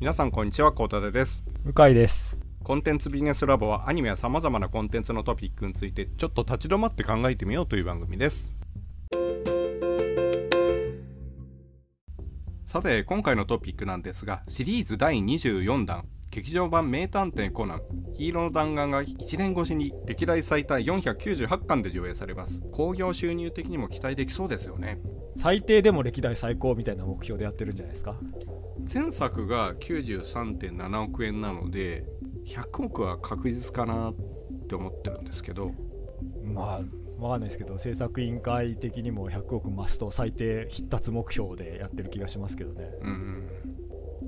皆さんこんにちはコータデです。向井です。コンテンツビジネスラボはアニメやさまざまなコンテンツのトピックについてちょっと立ち止まって考えてみようという番組です。さて今回のトピックなんですがシリーズ第24弾劇場版名探偵コナンヒーローの弾丸が1年越しに歴代最多498巻で上映されます。興行収入的にも期待できそうですよね。最低でも歴代最高みたいな目標でやってるんじゃないですか前作が93.7億円なので100億は確実かなって思ってるんですけど。まあわかんないですけど制作委員会的にも100億増すと最低必達目標でやってる気がしますけどね。うんうん。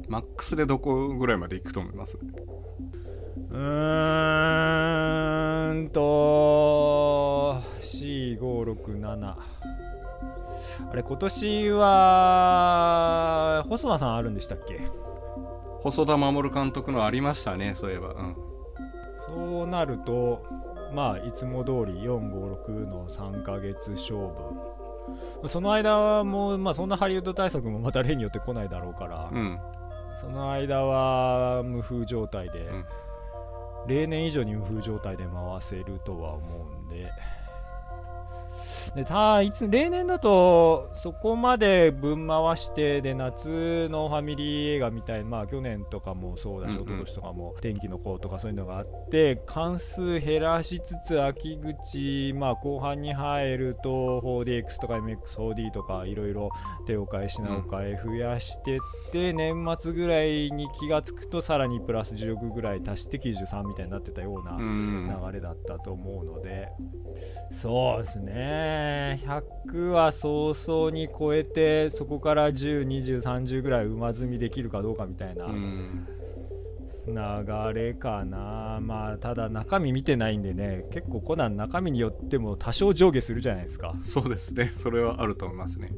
マックスでどこぐらいまでいくと思います？うーんと4567あれ今年は細田さんあるんでしたっけ？細田守監督のありましたねそういえば。うん。そうなるとまあいつも通り456の3ヶ月勝負。その間もまあそんなハリウッド対策もまた例によって来ないだろうから、うん。その間は無風状態で、うん。例年以上に無風状態で回せるとは思うんででたいつ例年だとそこまで分回してで夏のファミリー映画みたいなまあ去年とかもそうだし一昨年とかも天気の子とかそういうのがあって関数減らしつつ秋口まあ後半に入ると 4DX とか MX4D とかいろいろ手を変え品を変え増やしてって、年末ぐらいに気がつくとさらにプラス10億ぐらい足して93みたいになってたようなうん。流れだったと思うので、そうですね100は早々に超えてそこから102030ぐらい馬積みできるかどうかみたいなうん流れかな、まあただ中身見てないんでね結構コナン中身によっても多少上下するじゃないですか。そうですね。それはあると思いますね。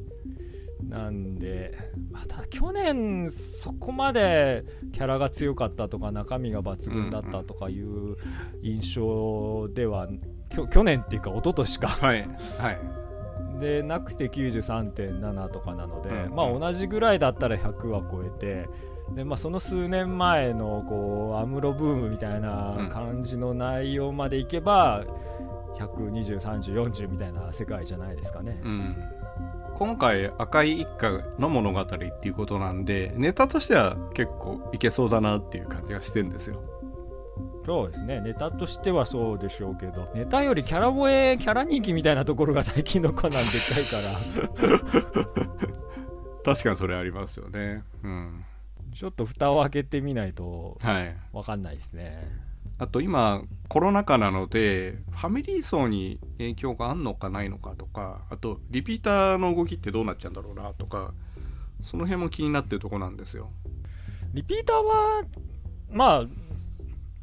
なんで、まあ、ただ去年そこまでキャラが強かったとか中身が抜群だったとかいう印象では、去年っていうか一昨年か。はいはい。でなくて93.7とかなので、うんまあ同じぐらいだったら100は超えてで、まあ、その数年前のこうアムロブームみたいな感じの内容までいけば、1203040みたいな世界じゃないですかね。うん。今回赤い一家の物語っていうことなんでネタとしては結構いけそうだなっていう感じがしてんですよそうですね。ネタとしてはそうでしょうけどネタよりキャラ萌えキャラ人気みたいなところが最近のコナンでかいから。確かにそれありますよね。うん。ちょっと蓋を開けてみないとはい。分かんないですね。あと今コロナ禍なのでファミリー層に影響があんのかないのかとかあとリピーターの動きってどうなっちゃうんだろうなとかその辺も気になってるとこなんですよ。リピーターはまあ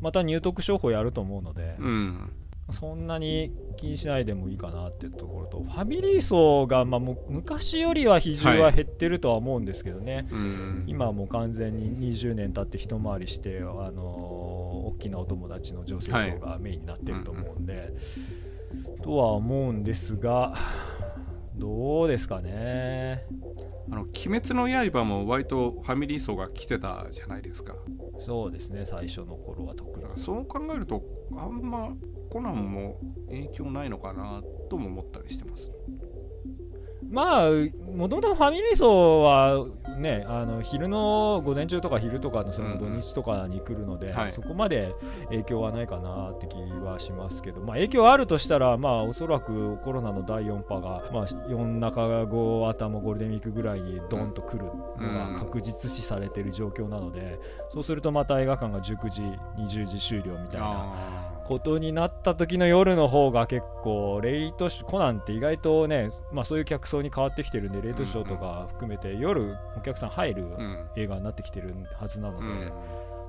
また入得商法やると思うので、うん。そんなに気にしないでもいいかなっていうところとファミリー層が、まあ、昔よりは比重は減ってるとは思うんですけどね、うん。今はもう完全に20年経って一回りして、あのー大きなお友達の女性層がメインになってると思うんで、とは思うんですがどうですかね。あの「鬼滅の刃」も割とファミリー層が来てたじゃないですか。そうですね最初の頃は特に。そう考えるとあんまコナンも影響ないのかなとも思ったりしてますまあもともとファミリー層はねあの昼の午前中とか昼とかのその土日とかに来るので、はい。そこまで影響はないかなって気はしますけど、まあ、影響あるとしたらまあおそらくコロナの第4波が、まあ、4中後頭ゴールデンウィークぐらいにドンと来るのが確実視されている状況なので、そうするとまた映画館が19時20時終了みたいなあことになった時の夜の方が結構レイトショーコナンって意外とね、まあ、そういう客層に変わってきてるんでレイトショーとか含めて夜お客さん入る映画になってきてるはずなので、うん。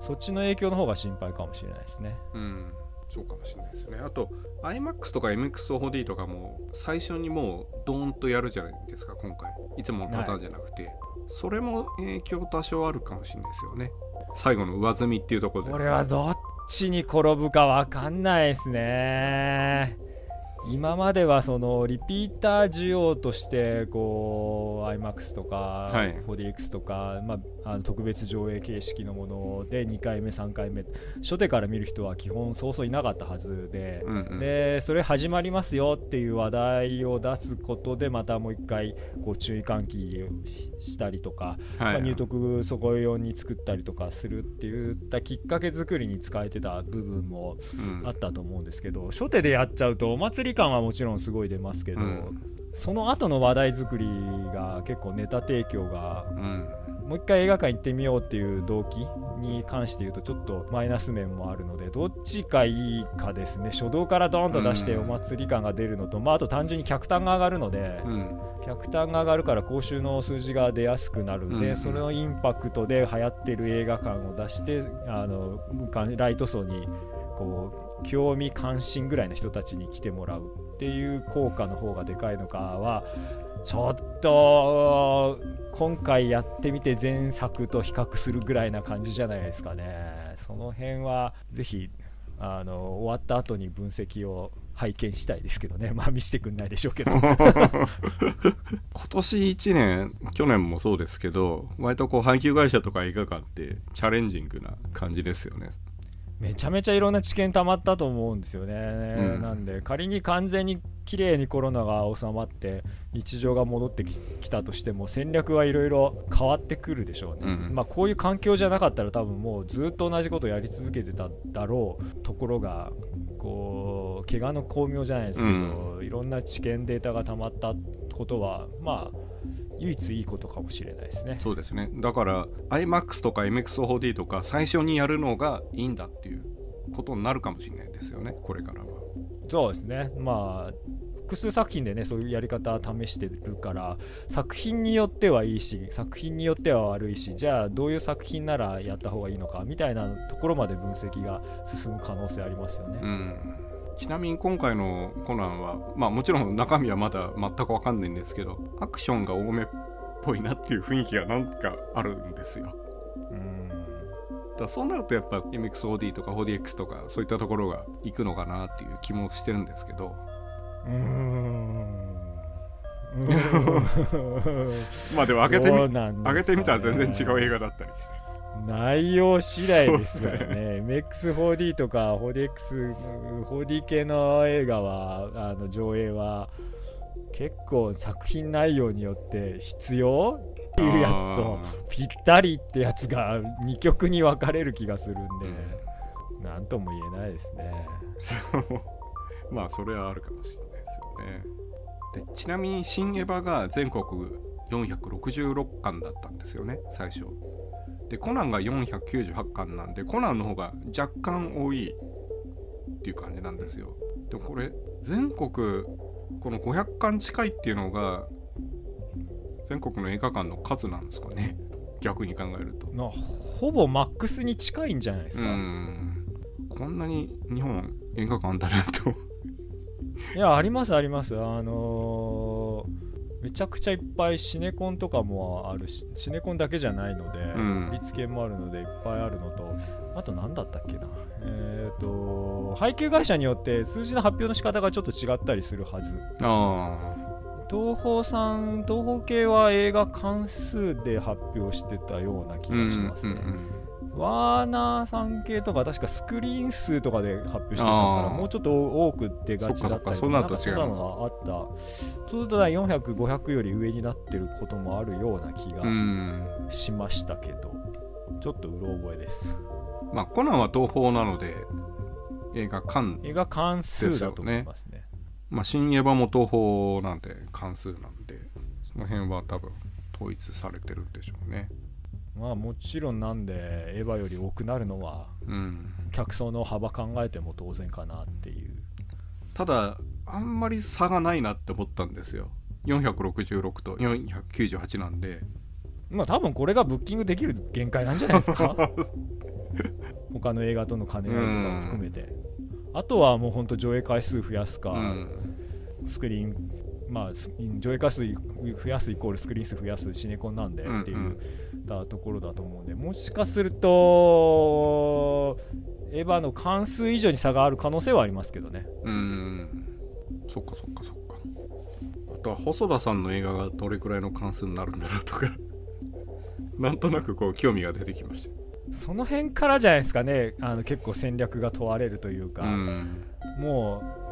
そっちの影響の方が心配かもしれないですね。うん。そうかもしれないですよね。あと iMAX とか MX4D とかも最初にもうドーンとやるじゃないですか今回。いつものパターンじゃなくて、それも影響多少あるかもしれないですよね。最後の上積みっていうところで。これはどっちに転ぶかわかんないですね。今まではそのリピーター需要としてこう iMAX とかはい 4DX とか、まあ、あの特別上映形式のもので2回目3回目初手から見る人は基本そうそういなかったはずで、うんうん。でそれ始まりますよっていう話題を出すことでまたもう一回こう注意喚起をしたりとか、まあ、はい入得そこ用に作ったりとかするっていったきっかけ作りに使えてた部分もうん。あったと思うんですけど初手でやっちゃうとお祭り感はもちろんすごい出ますけど、うん。その後の話題作りが結構ネタ提供がうん。もう一回映画館行ってみようっていう動機に関して言うとちょっとマイナス面もあるのでどっちがいいかですね。初動からドーンと出してうんお祭り感が出るのと、まあ、あと単純に客単が上がるので、うん。客単が上がるから公衆の数字が出やすくなるので、うん。それのインパクトで流行ってる映画館を出してあのライト層にこう興味関心ぐらいの人たちに来てもらうっていう効果の方がでかいのかはちょっと今回やってみて前作と比較するぐらいな感じじゃないですかね。その辺はぜひあの終わった後に分析を拝見したいですけどね。まあ見せてくんないでしょうけど。今年1年去年もそうですけど割とこう配給会社とか映画館ってチャレンジングな感じですよね。めちゃめちゃいろんな知見たまったと思うんですよね、うん。なんで仮に完全に綺麗にコロナが収まって日常が戻ってききたとしても戦略はいろいろ変わってくるでしょうね、うんまあこういう環境じゃなかったら多分もうずっと同じことをやり続けてただろうところがこう怪我の巧妙じゃないですけど、いろんな知見データがたまったことはまあ唯一いいことかもしれないですね。そうですね。だから iMAX とか MXOD とか最初にやるのがいいんだっていうことになるかもしれないですよねこれからは。そうですね。まあ複数作品でねそういうやり方試してるから作品によってはいいし作品によっては悪いしじゃあどういう作品ならやった方がいいのかみたいなところまで分析が進む可能性ありますよね、うんちなみに今回のコナンはまあもちろん中身はまだ全く分かんないんですけどアクションが多めっぽいなっていう雰囲気がなんかあるんですよ。うん。だそうなるとやっぱ MXOD とか 4DX とかそういったところが行くのかなっていう気もしてるんですけど。うーん。まあでも上げてみね。上げてみたら全然違う映画だったりして内容次第ですよそうっすね。MX4D とか 4DX、4D 系の映画は、あの上映は結構作品内容によって必要っていうやつとあぴったりってやつが2曲に分かれる気がするんで、ーなんとも言えないですね。まあそれはあるかもしれないですよね。でちなみに「新エヴァ」が全国466巻だったんですよね最初でコナンが498巻なんでコナンの方が若干多いっていう感じなんですよ。でもこれ全国この500巻近いっていうのが全国の映画館の数なんですかね。逆に考えると。なほぼマックスに近いんじゃないですうか。ん。こんなに日本映画館だなといや、ありますあります。あのーめちゃくちゃいっぱいシネコンとかもあるし、シネコンだけじゃないので、ん立券もあるのでいっぱいあるのと、あと何だったっけな。えっ、と、配給会社によって数字の発表の仕方がちょっと違ったりするはず。あ東宝さん、東宝系は映画関数で発表してたような気あがしますね。ワーナーさん系とか確かスクリーン数とかで発表してたからもうちょっと多く出がちだったりとかそんなのがあった。そうすると400、500より上になってることもあるような気がうん。しましたけど、ちょっとうろ覚えです。まあコナンは東宝なので映画館映画関数だと思いますね。まあ新エヴァも東宝なんで関数なんでその辺は多分統一されてるんでしょうねまあもちろんなんでエヴァより多くなるのはうん。客層の幅考えても当然かなっていう。ただあんまり差がないなって思ったんですよ。466と498なんで。まあ多分これがブッキングできる限界なんじゃないですか？他の映画との兼ね合いとかも含めて、あとはもう本当上映回数増やすか、うん。スクリーンまあス上映回数増やすイコールスクリーン数増やすシネコンなんでっていうたところだと思うんでもしかするとエヴァの関数以上に差がある可能性はありますけどね。うん。そっかそっかそっか。あとは細田さんの映画がどれくらいの関数になるんだろうとか。なんとなくこう興味が出てきました。その辺からじゃないですかね。あの結構戦略が問われるというか、うん。もう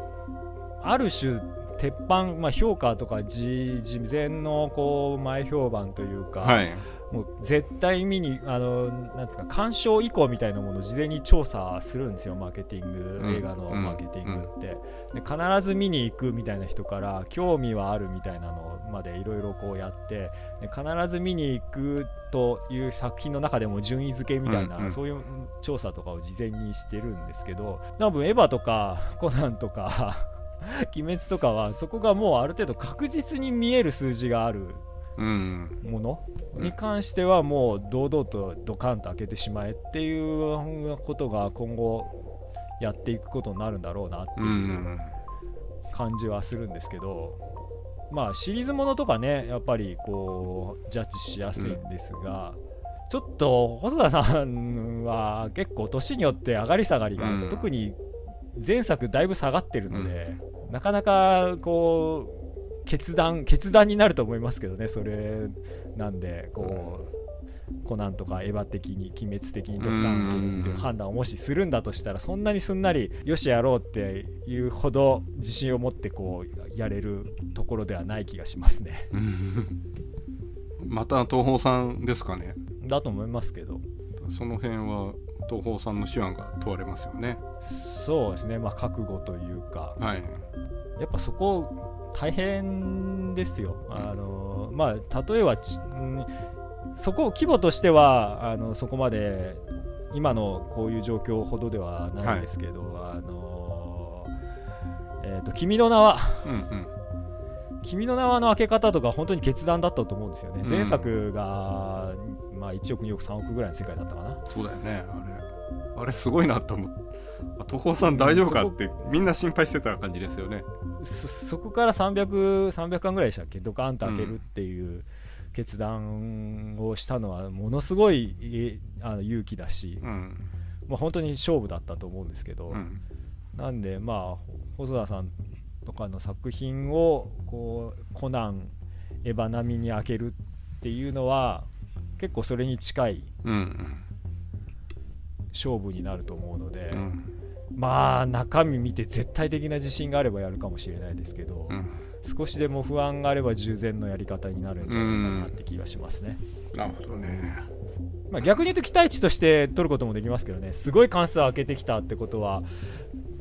ある種鉄板、まあ、評価とか事事前のこう前評判というか、はい。もう絶対見にあのなんですか鑑賞以降みたいなものを事前に調査するんですよマーケティング、うん映画のマーケティングって、で必ず見に行くみたいな人から興味はあるみたいなのまでいろいろこうやってで必ず見に行くという作品の中でも順位付けみたいな、うんうん。そういう調査とかを事前にしてるんですけど多分エヴァとかコナンとか 鬼滅とかはそこがもうある程度確実に見える数字があるうん。ものうん。に関してはもう堂々とドカンと開けてしまえっていうことが今後やっていくことになるんだろうなってういうん感じはするんですけど、まあシリーズものとかねやっぱりこうジャッジしやすいんですが、ちょっと細田さんは結構年によって上がり下がりが、うん。特に前作だいぶ下がってるので、なかなかこう決断決断になると思いますけどねそれなんでこう、コナンとかエヴァ的に鬼滅的にドカンとっていう判断をもしするんだとしたらそんなにすんなりよしやろうっていうほど自信を持ってこうやれるところではない気がしますね。うん。また東宝さんですかね。だと思いますけど。その辺は東宝さんの手腕が問われますよね。そうですね。まあ覚悟というか。はい。やっぱそこ大変ですよ。あのまあ、例えばち、うんそこ規模としてはあのそこまで今のこういう状況ほどではないですけど、あのえーと君の名はうんうん君の名はの開け方とか本当に決断だったと思うんですよね。うん。前作が、まあ、1億2億3億ぐらいの世界だったかな。そうだよねあれ。あれすごいなと思ってあ東宝さん大丈夫かってみんな心配してた感じですよね。そそこから300、300巻ぐらいでしたっけ、ドカーンと開けるっていう決断をしたのは、ものすごいえあの勇気だし、うん。まあ、本当に勝負だったと思うんですけど、うん。なんで、まあ、細田さんとかの作品をこうコナン、エヴァ並みに開けるっていうのは、結構それに近いうん勝負になると思うので、うんまあ、中身見て絶対的な自信があればやるかもしれないですけど。うん少しでも不安があれば従前のやり方になるんじゃないかなって気がしますね。なるほどねまあ、逆に言うと期待値として取ることもできますけどね、すごい関数を開けてきたってことは、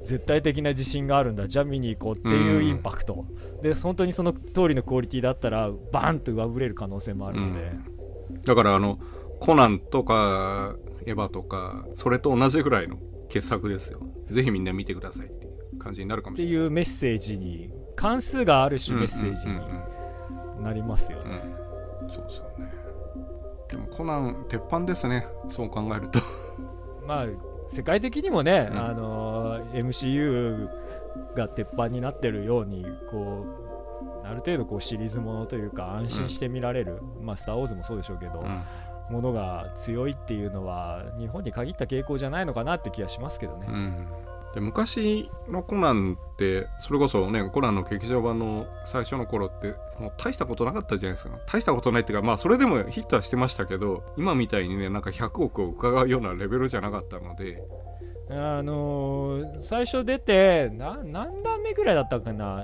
絶対的な自信があるんだ、じゃあ見に行こうっていうインパクト、で本当にその通りのクオリティだったら、バーンと上振れる可能性もあるので、だからあのコナンとかエヴァとかそれと同じぐらいの傑作ですよ。ぜひみんな見てくださいっていう感じになるかもってしれない。いうメッセージに、関数がある種メッセージうんうん。うんになりますよね。うん。そうですよね。でもコナン鉄板ですね。そう考えると。まあ世界的にもね、うん。あのー MCU が鉄板になってるようにこうある程度こうシリーズものというか安心して見られる、まあ「スター・ウォーズ」もそうでしょうけど、うん。ものが強いっていうのは日本に限った傾向じゃないのかなって気がしますけどね。うんで昔のコナンってそれこそねコナンの劇場版の最初の頃ってもう大したことなかったじゃないですか。大したことないっていうかまあそれでもヒットはしてましたけど今みたいにねなんか100億を伺うようなレベルじゃなかったので。あのー最初出てな何段目ぐらいだったかな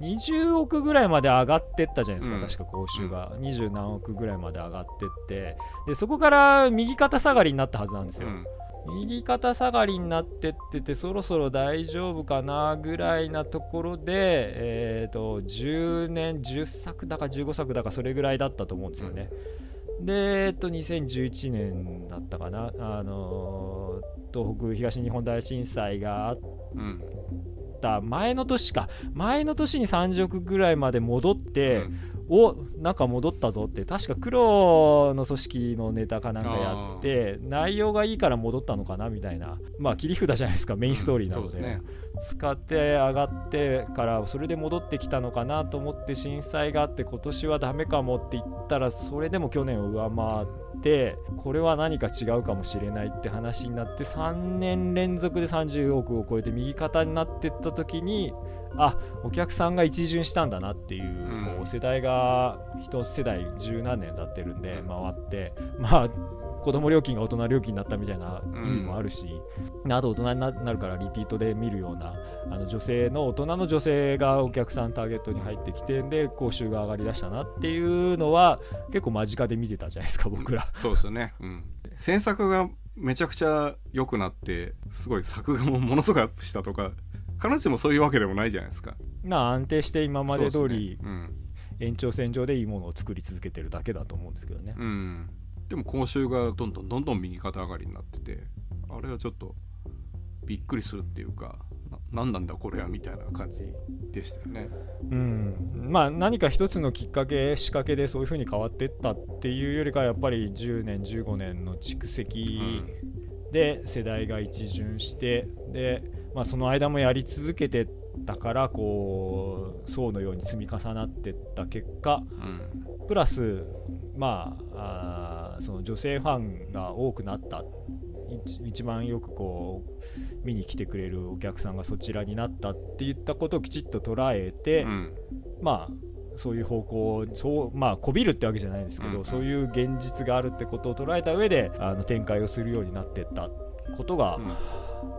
？20億ぐらいまで上がってったじゃないですか、うん。確か報酬が、20何億ぐらいまで上がってって。でそこから右肩下がりになったはずなんですよ、うん右肩下がりになってっててそろそろ大丈夫かなぐらいなところで、えー、と10年10作だか15作だかそれぐらいだったと思うんですよね、で、えっと、2011年だったかな、あのー東北東日本大震災があっうん。た前の年か。前の年に30億ぐらいまで戻って、うんおなんか戻ったぞって確か黒の組織のネタかなんかやって内容がいいから戻ったのかなみたいな。まあ切り札じゃないですかメインストーリーなので,、うんですね。使って上がってからそれで戻ってきたのかなと思って震災があって今年はダメかもって言ったらそれでも去年を上回ってこれは何か違うかもしれないって話になって3年連続で30億を超えて右肩になってった時にあお客さんが一巡したんだなっていう,、うん。こう世代が一世代十何年経ってるんで回ってまあ子供料金が大人料金になったみたいな意味もあるし、あと大人にななるからリピートで見るようなあの女性の大人の女性がお客さんターゲットに入ってきてで報酬が上がりだしたなっていうのは結構間近で見てたじゃないですか僕ら。そうですよね。うん。制作がめちゃくちゃ良くなってすごい作画もものすごいアップしたとか必ずしもそういうわけでもないじゃないですか。まあ安定して今まで通り延長線上でいいものを作り続けてるだけだと思うんですけどね。うん、うん、でも報酬がどんどんどんどん右肩上がりになっててあれはちょっとびっくりするっていうかな何なんだこれはみたいな感じでしたよねうん、まあ何か一つのきっかけ仕掛けでそういうふうに変わっていったっていうよりかはやっぱり10年15年の蓄積で世代が一巡してで、まあ、その間もやり続けてたからこう層のように積み重なってった結果うん。プラスまああーその女性ファンが多くなった。一一番よくこう見に来てくれるお客さんがそちらになったっていったことをきちっと捉えて、うん。まあそういう方向そうまあこびるってわけじゃないですけど、うんうん。そういう現実があるってことを捉えた上であの展開をするようになっていったことが、うん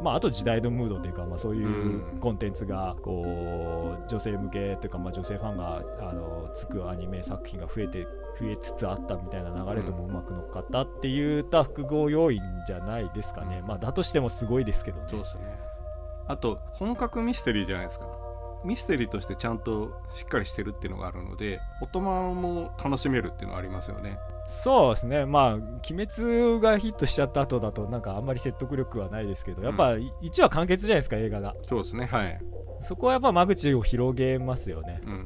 まああと時代のムードというか、まあ、そういううん。コンテンツがこう女性向けというか、まあ、女性ファンがあのつくアニメ作品が増えて増えつつあったみたいな流れともうまく乗っかったっていった複合要因じゃないですかね、うん。まあだとしてもすごいですけどね。そうですね。あと本格ミステリーじゃないですかミステリーとしてちゃんとしっかりしてるっていうのがあるので大人も楽しめるっていうのはありますよね。そうですね、まあ、鬼滅がヒットしちゃった後だと、なんかあんまり説得力はないですけど、やっぱ1話完結じゃないですか、映画が。そうですね。はい。そこはやっぱ間口を広げますよね。うんうん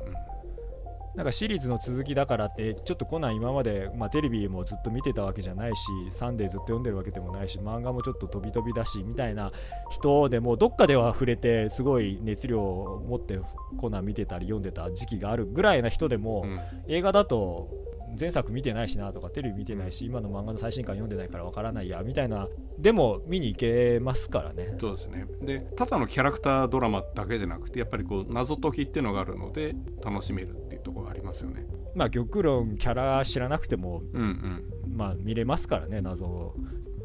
なんかシリーズの続きだからって、ちょっとコナン今まで、まあ、テレビもずっと見てたわけじゃないし、サンデーずっと読んでるわけでもないし、漫画もちょっと飛び飛びだし、みたいな人でも、どっかでは触れて、すごい熱量を持ってコナン見てたり読んでた時期があるぐらいな人でも、うん。映画だと前作見てないしなとかテレビ見てないし、今の漫画の最新刊読んでないからわからないやみたいなでも見に行けますからね。そうですね。でただのキャラクタードラマだけじゃなくてやっぱりこう謎解きっていうのがあるので楽しめるっていうところがありますよね。まあ玉論キャラ知らなくてもうんうん。まあ見れますからね謎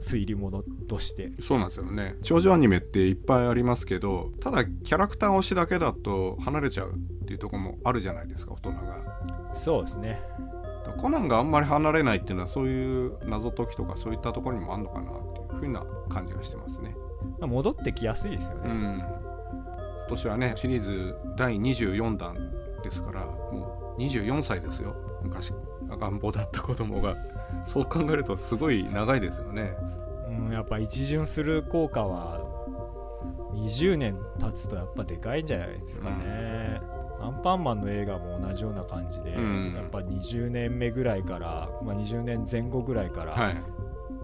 推理物として。そうなんですよね。少女アニメっていっぱいありますけどただキャラクター推しだけだと離れちゃうっていうところもあるじゃないですか大人が。そうですねコナンがあんまり離れないっていうのはそういう謎解きとかそういったところにもあるのかなっていうふうな感じがしてますね。まあ戻ってきやすいですよね、うん。今年はねシリーズ第24弾ですからもう24歳ですよ。昔赤ん坊だった子供が。そう考えるとすごい長いですよね。うん、やっぱ一巡する効果は20年経つとやっぱでかいんじゃないですかね、アンパンマンの映画も同じような感じで、うん。やっぱ20年目ぐらいから、まあ、20年前後ぐらいから、はい、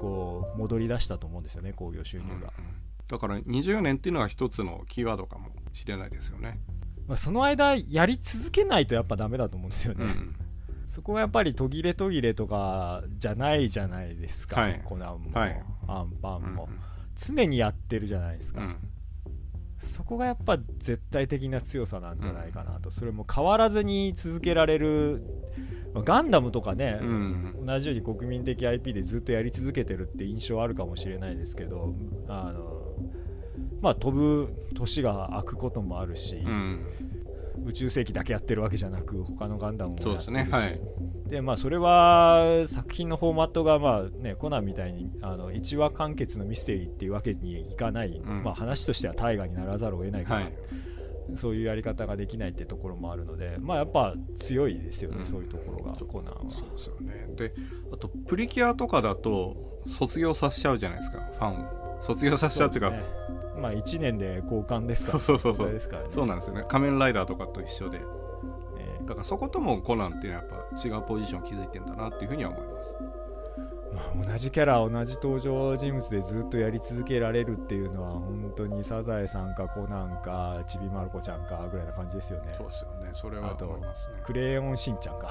こう戻り出したと思うんですよね興行収入うんが、だから20年っていうのが一つのキーワードかもしれないですよね、まあ、その間やり続けないとやっぱダメだと思うんですよね、うん、そこはやっぱり途切れ途切れとかじゃないじゃないですか、はい。コナンも、はい。アンパンうんも、常にやってるじゃないですか、うんそこがやっぱ絶対的な強さなんじゃないかなと、それも変わらずに続けられる、まあガンダムとかね、うん。同じように国民的 IP でずっとやり続けてるって印象あるかもしれないですけど、あのまあ、飛ぶ年が空くこともあるし、うん宇宙世紀だけやってるわけじゃなく、他のガンダムもやってるし。そうですねはい。でまあ、それは作品のフォーマットが、まあね、コナンみたいにあの1話完結のミステリーっていうわけにいかない、ん。まあ、話としては大河にならざるを得ないから、はい。そういうやり方ができないってところもあるので、まあ、やっぱ強いですよね、うん。そういうところが、コナンは。そうですよね。であとプリキュアとかだと卒業させちゃうじゃないですかファンを。卒業させちゃうっていうかねまあ、1年で交換ですから、そうそうそうそう。ね。そうなんですよね。仮面ライダーとかと一緒で。えだからそこともコナンっていうのはやっぱ違うポジションを築いてんだなっていうふうには思います。まあ、同じキャラ同じ登場人物でずっとやり続けられるっていうのは本当にサザエさんかコナンかちびまる子ちゃんかぐらいな感じですよね。そうですよね。それは思いますね。クレヨンしんちゃんか。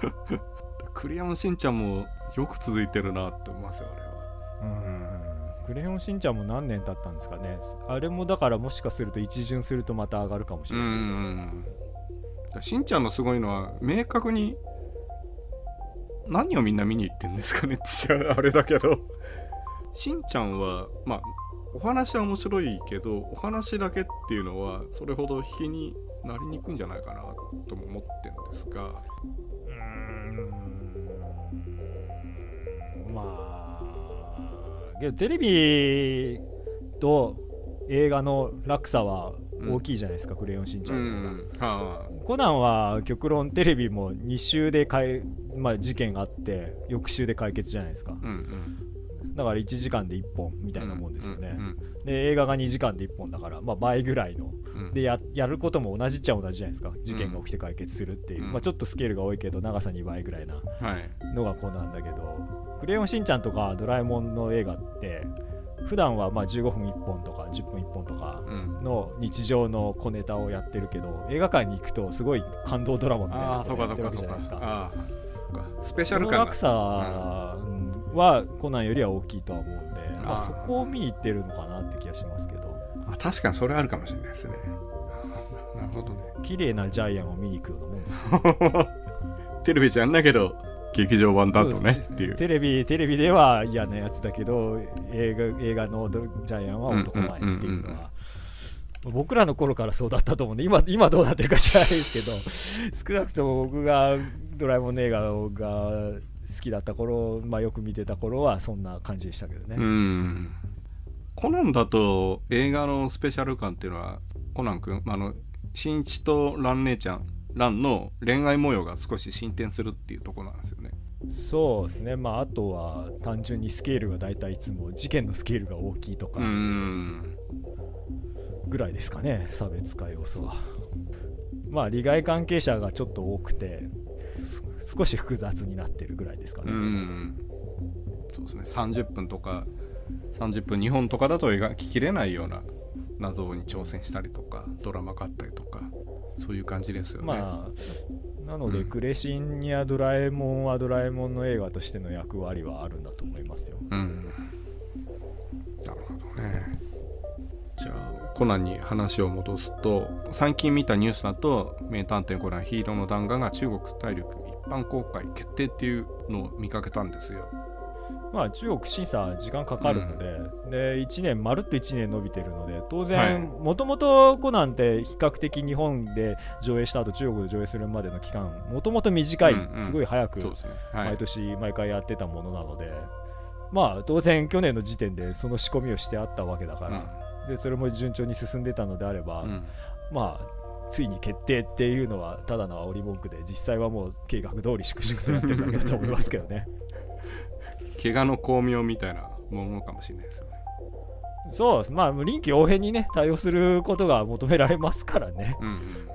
クレヨンしんちゃんもよく続いてるなって思いますよあれは。うんクレヨンしんちゃんも何年経ったんですかね。あれもだからもしかすると一巡するとまた上がるかもしうれないです。しんちゃんのすごいのは明確に何をみんな見に行ってんですかね。ってあれだけど。しんちゃんはまあお話は面白いけどお話だけっていうのはそれほど引きになりにくいんじゃないかなとも思ってるんですが。うーん。まあけどテレビと映画の落差は大きいじゃないですか、クレヨンしんちうゃんの方が。ん。はコナンは極論テレビも2週でかい、まあ、事件があって翌週で解決じゃないですか。あうんうん。だから1時間で1本みたいなもんですよね、うんで映画が2時間で1本だから、まあ、倍ぐらいの。うん。うんでややることも同じっちゃ同じじゃないですか。事件が起きて解決するっていう、うん。まあ、ちょっとスケールが多いけど長さ2倍ぐらいなはい。のがコナンだけど「クレヨンしんちゃん」とか「ドラえもん」の映画って普段はまあ15分1本とか10分1本とかうん。の日常の小ネタをやってるけど映画館に行くとすごい感動ドラマみたいあなあそうかことやってるわそうかじゃないですか。ああそっか。スペシャそル感が。の落差はコナンよりは大きいとは思うんで、まあ、そこを見に行ってるのかなって気がしますけど。あ確かにそれあるかもしれないですね。なるほどね。綺麗なジャイアンを見に行くようなもんです テレビじゃんだけど劇場版だとねっていう。テレビテレビでは嫌なやつだけど映画映画のドジャイアンは男前っていうのは。僕らの頃からそうだったと思うんで今今どうなってるか知らないですけど 少なくとも僕がドラえもんの映画が好きだった頃、まあ、よく見てた頃はそんな感じでしたけどね、うん。コナンだと映画のスペシャル感っていうのはコナン君あの新一とラン姉ちゃんランの恋愛模様が少し進展するっていうところなんですよね。そうですね。まああとは単純にスケールが大体いつも事件のスケールが大きいとかうん。ぐらいですかね差別化要素は。まあ利害関係者がちょっと多くてす少し複雑になってるぐらいですかうね、ん。そうですね。30分とか30分2本とかだと描ききれないような謎に挑戦したりとかドラマがあったりとかそういう感じですよね、まあなので、うん。クレシンやドラえもんはドラえもんの映画としての役割はあるんだと思いますよ。うん。なるほどね。じゃあコナンに話を戻すと最近見たニュースだと「名探偵コナンヒーローの弾丸」が中国大陸一般公開決定っていうのを見かけたんですよまあ中国審査時間かかるので、で1年まるっと1年伸びてるので当はい。然もともとコナンって比較的日本で上映した後中国で上映するまでの期間もともと短い、うんうん。すごい早く毎年毎回やってたものなので、まあ当然去年の時点でその仕込みをしてあったわけだから、でそれも順調に進んでたのであれば、うんうん。まあついに決定っていうのはただの煽り文句で実際はもう計画通り粛々とやってるだけだと思いますけどね怪我の巧妙みたいなものかもしれないですよね。そうです。まあ臨機応変にね対応することが求められますからね。うんうん。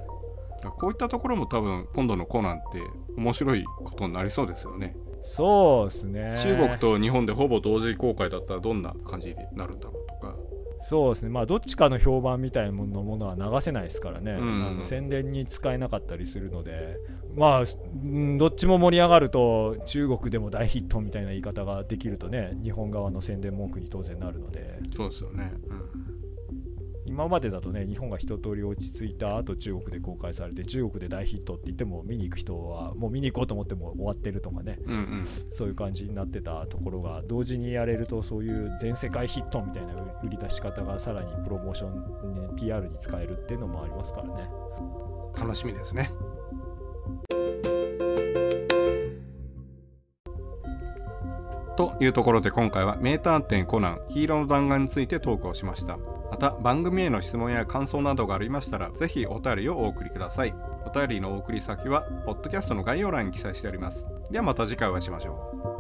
こういったところも多分今度のコナンって面白いことになりそうですよね、そうですね。中国と日本でほぼ同時公開だったらどんな感じになるんだろうとかそうですね。まあどっちかの評判みたいなものものは流せないですからね、うん。あの宣伝に使えなかったりするので。まあうんどっちも盛り上がると中国でも大ヒットみたいな言い方ができるとね日本側の宣伝文句に当然なるので。そうですよね、うん今までだとね日本が一通り落ち着いた後中国で公開されて中国で大ヒットって言っても見に行く人はもう見に行こうと思っても終わってるとかね。うんうん。そういう感じになってたところが同時にやれるとそういう全世界ヒットみたいな売り出し方がさらにプロモーション、ね、PR に使えるっていうのもありますからね。楽しみですね。というところで今回は名探偵コナンヒーローの弾丸についてトークをしましたまた番組への質問や感想などがありましたらぜひお便りをお送りください。お便りのお送り先はポッドキャストの概要欄に記載してあります。ではまた次回お会いしましょう。